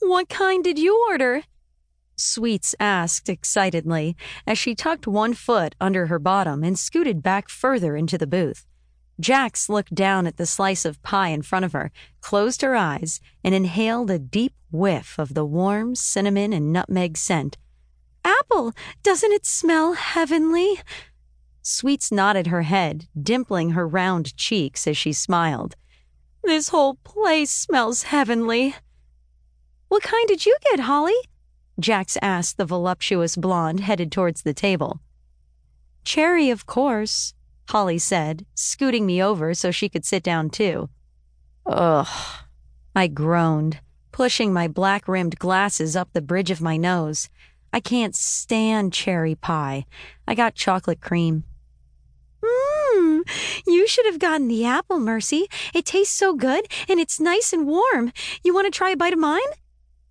What kind did you order? Sweets asked excitedly as she tucked one foot under her bottom and scooted back further into the booth. Jax looked down at the slice of pie in front of her, closed her eyes, and inhaled a deep whiff of the warm cinnamon and nutmeg scent. Apple, doesn't it smell heavenly? Sweets nodded her head, dimpling her round cheeks as she smiled. This whole place smells heavenly. What kind did you get, Holly? Jax asked the voluptuous blonde headed towards the table. Cherry, of course, Holly said, scooting me over so she could sit down too. Ugh, I groaned, pushing my black rimmed glasses up the bridge of my nose. I can't stand cherry pie. I got chocolate cream. Mmm, you should have gotten the apple, Mercy. It tastes so good and it's nice and warm. You want to try a bite of mine?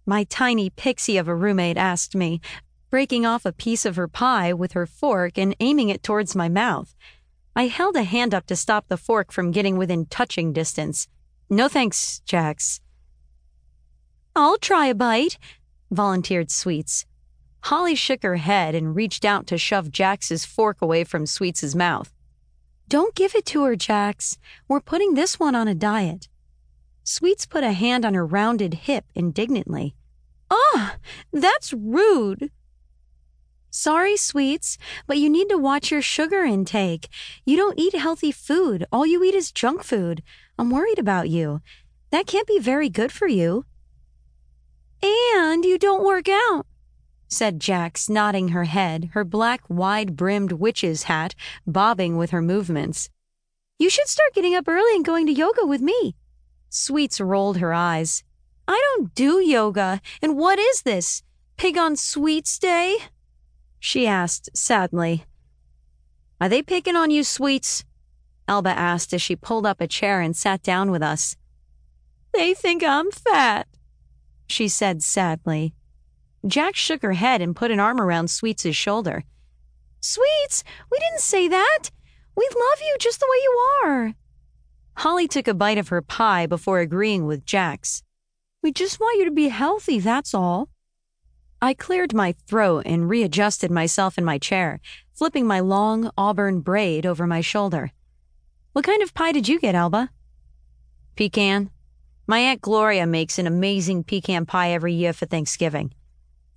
My tiny pixie of a roommate asked me, breaking off a piece of her pie with her fork and aiming it towards my mouth. I held a hand up to stop the fork from getting within touching distance. No thanks, Jax. I'll try a bite, volunteered Sweets. Holly shook her head and reached out to shove Jax's fork away from Sweets's mouth. Don't give it to her, Jax. We're putting this one on a diet. Sweets put a hand on her rounded hip indignantly. Ah, that's rude. Sorry, Sweets, but you need to watch your sugar intake. You don't eat healthy food. All you eat is junk food. I'm worried about you. That can't be very good for you. And you don't work out said Jax, nodding her head, her black, wide brimmed witch's hat bobbing with her movements. You should start getting up early and going to yoga with me. Sweets rolled her eyes. I don't do yoga, and what is this? Pig on Sweets Day? She asked sadly. Are they picking on you, Sweets? Elba asked as she pulled up a chair and sat down with us. They think I'm fat, she said sadly. Jax shook her head and put an arm around Sweets' shoulder. Sweets, we didn't say that. We love you just the way you are. Holly took a bite of her pie before agreeing with Jax. We just want you to be healthy, that's all. I cleared my throat and readjusted myself in my chair, flipping my long auburn braid over my shoulder. What kind of pie did you get, Elba? Pecan. My Aunt Gloria makes an amazing pecan pie every year for Thanksgiving.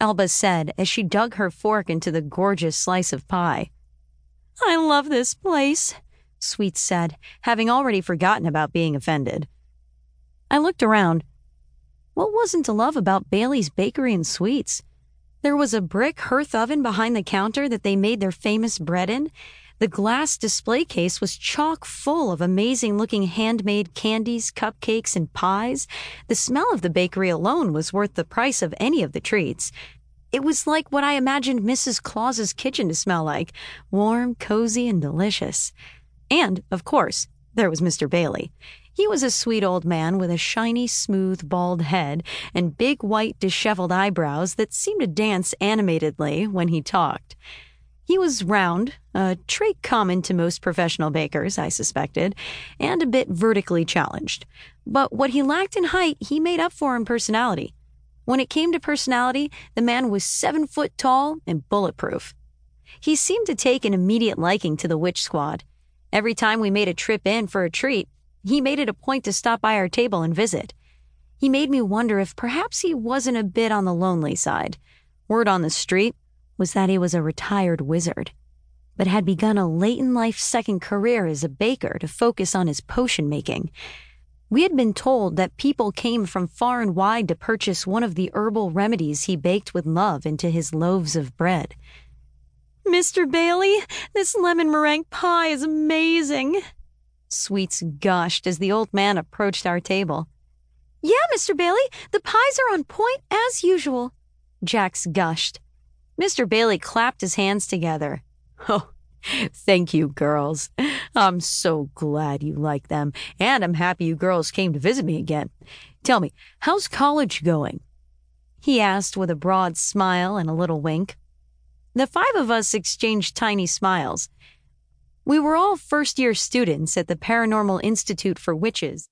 Elba said as she dug her fork into the gorgeous slice of pie. I love this place, Sweets said, having already forgotten about being offended. I looked around. What wasn't to love about Bailey's Bakery and Sweets? There was a brick hearth oven behind the counter that they made their famous bread in. The glass display case was chock full of amazing looking handmade candies, cupcakes, and pies. The smell of the bakery alone was worth the price of any of the treats. It was like what I imagined Mrs. Claus's kitchen to smell like warm, cozy, and delicious. And, of course, there was Mr. Bailey. He was a sweet old man with a shiny, smooth, bald head and big, white, disheveled eyebrows that seemed to dance animatedly when he talked. He was round, a trait common to most professional bakers, I suspected, and a bit vertically challenged. But what he lacked in height, he made up for in personality. When it came to personality, the man was seven foot tall and bulletproof. He seemed to take an immediate liking to the witch squad. Every time we made a trip in for a treat, he made it a point to stop by our table and visit. He made me wonder if perhaps he wasn't a bit on the lonely side. Word on the street was that he was a retired wizard, but had begun a late in life second career as a baker to focus on his potion making. We had been told that people came from far and wide to purchase one of the herbal remedies he baked with love into his loaves of bread. Mr. Bailey, this lemon meringue pie is amazing. Sweets gushed as the old man approached our table. Yeah, Mr. Bailey, the pies are on point as usual. Jax gushed. Mr. Bailey clapped his hands together. Oh, Thank you, girls. I'm so glad you like them, and I'm happy you girls came to visit me again. Tell me, how's college going? He asked with a broad smile and a little wink. The five of us exchanged tiny smiles. We were all first year students at the Paranormal Institute for Witches,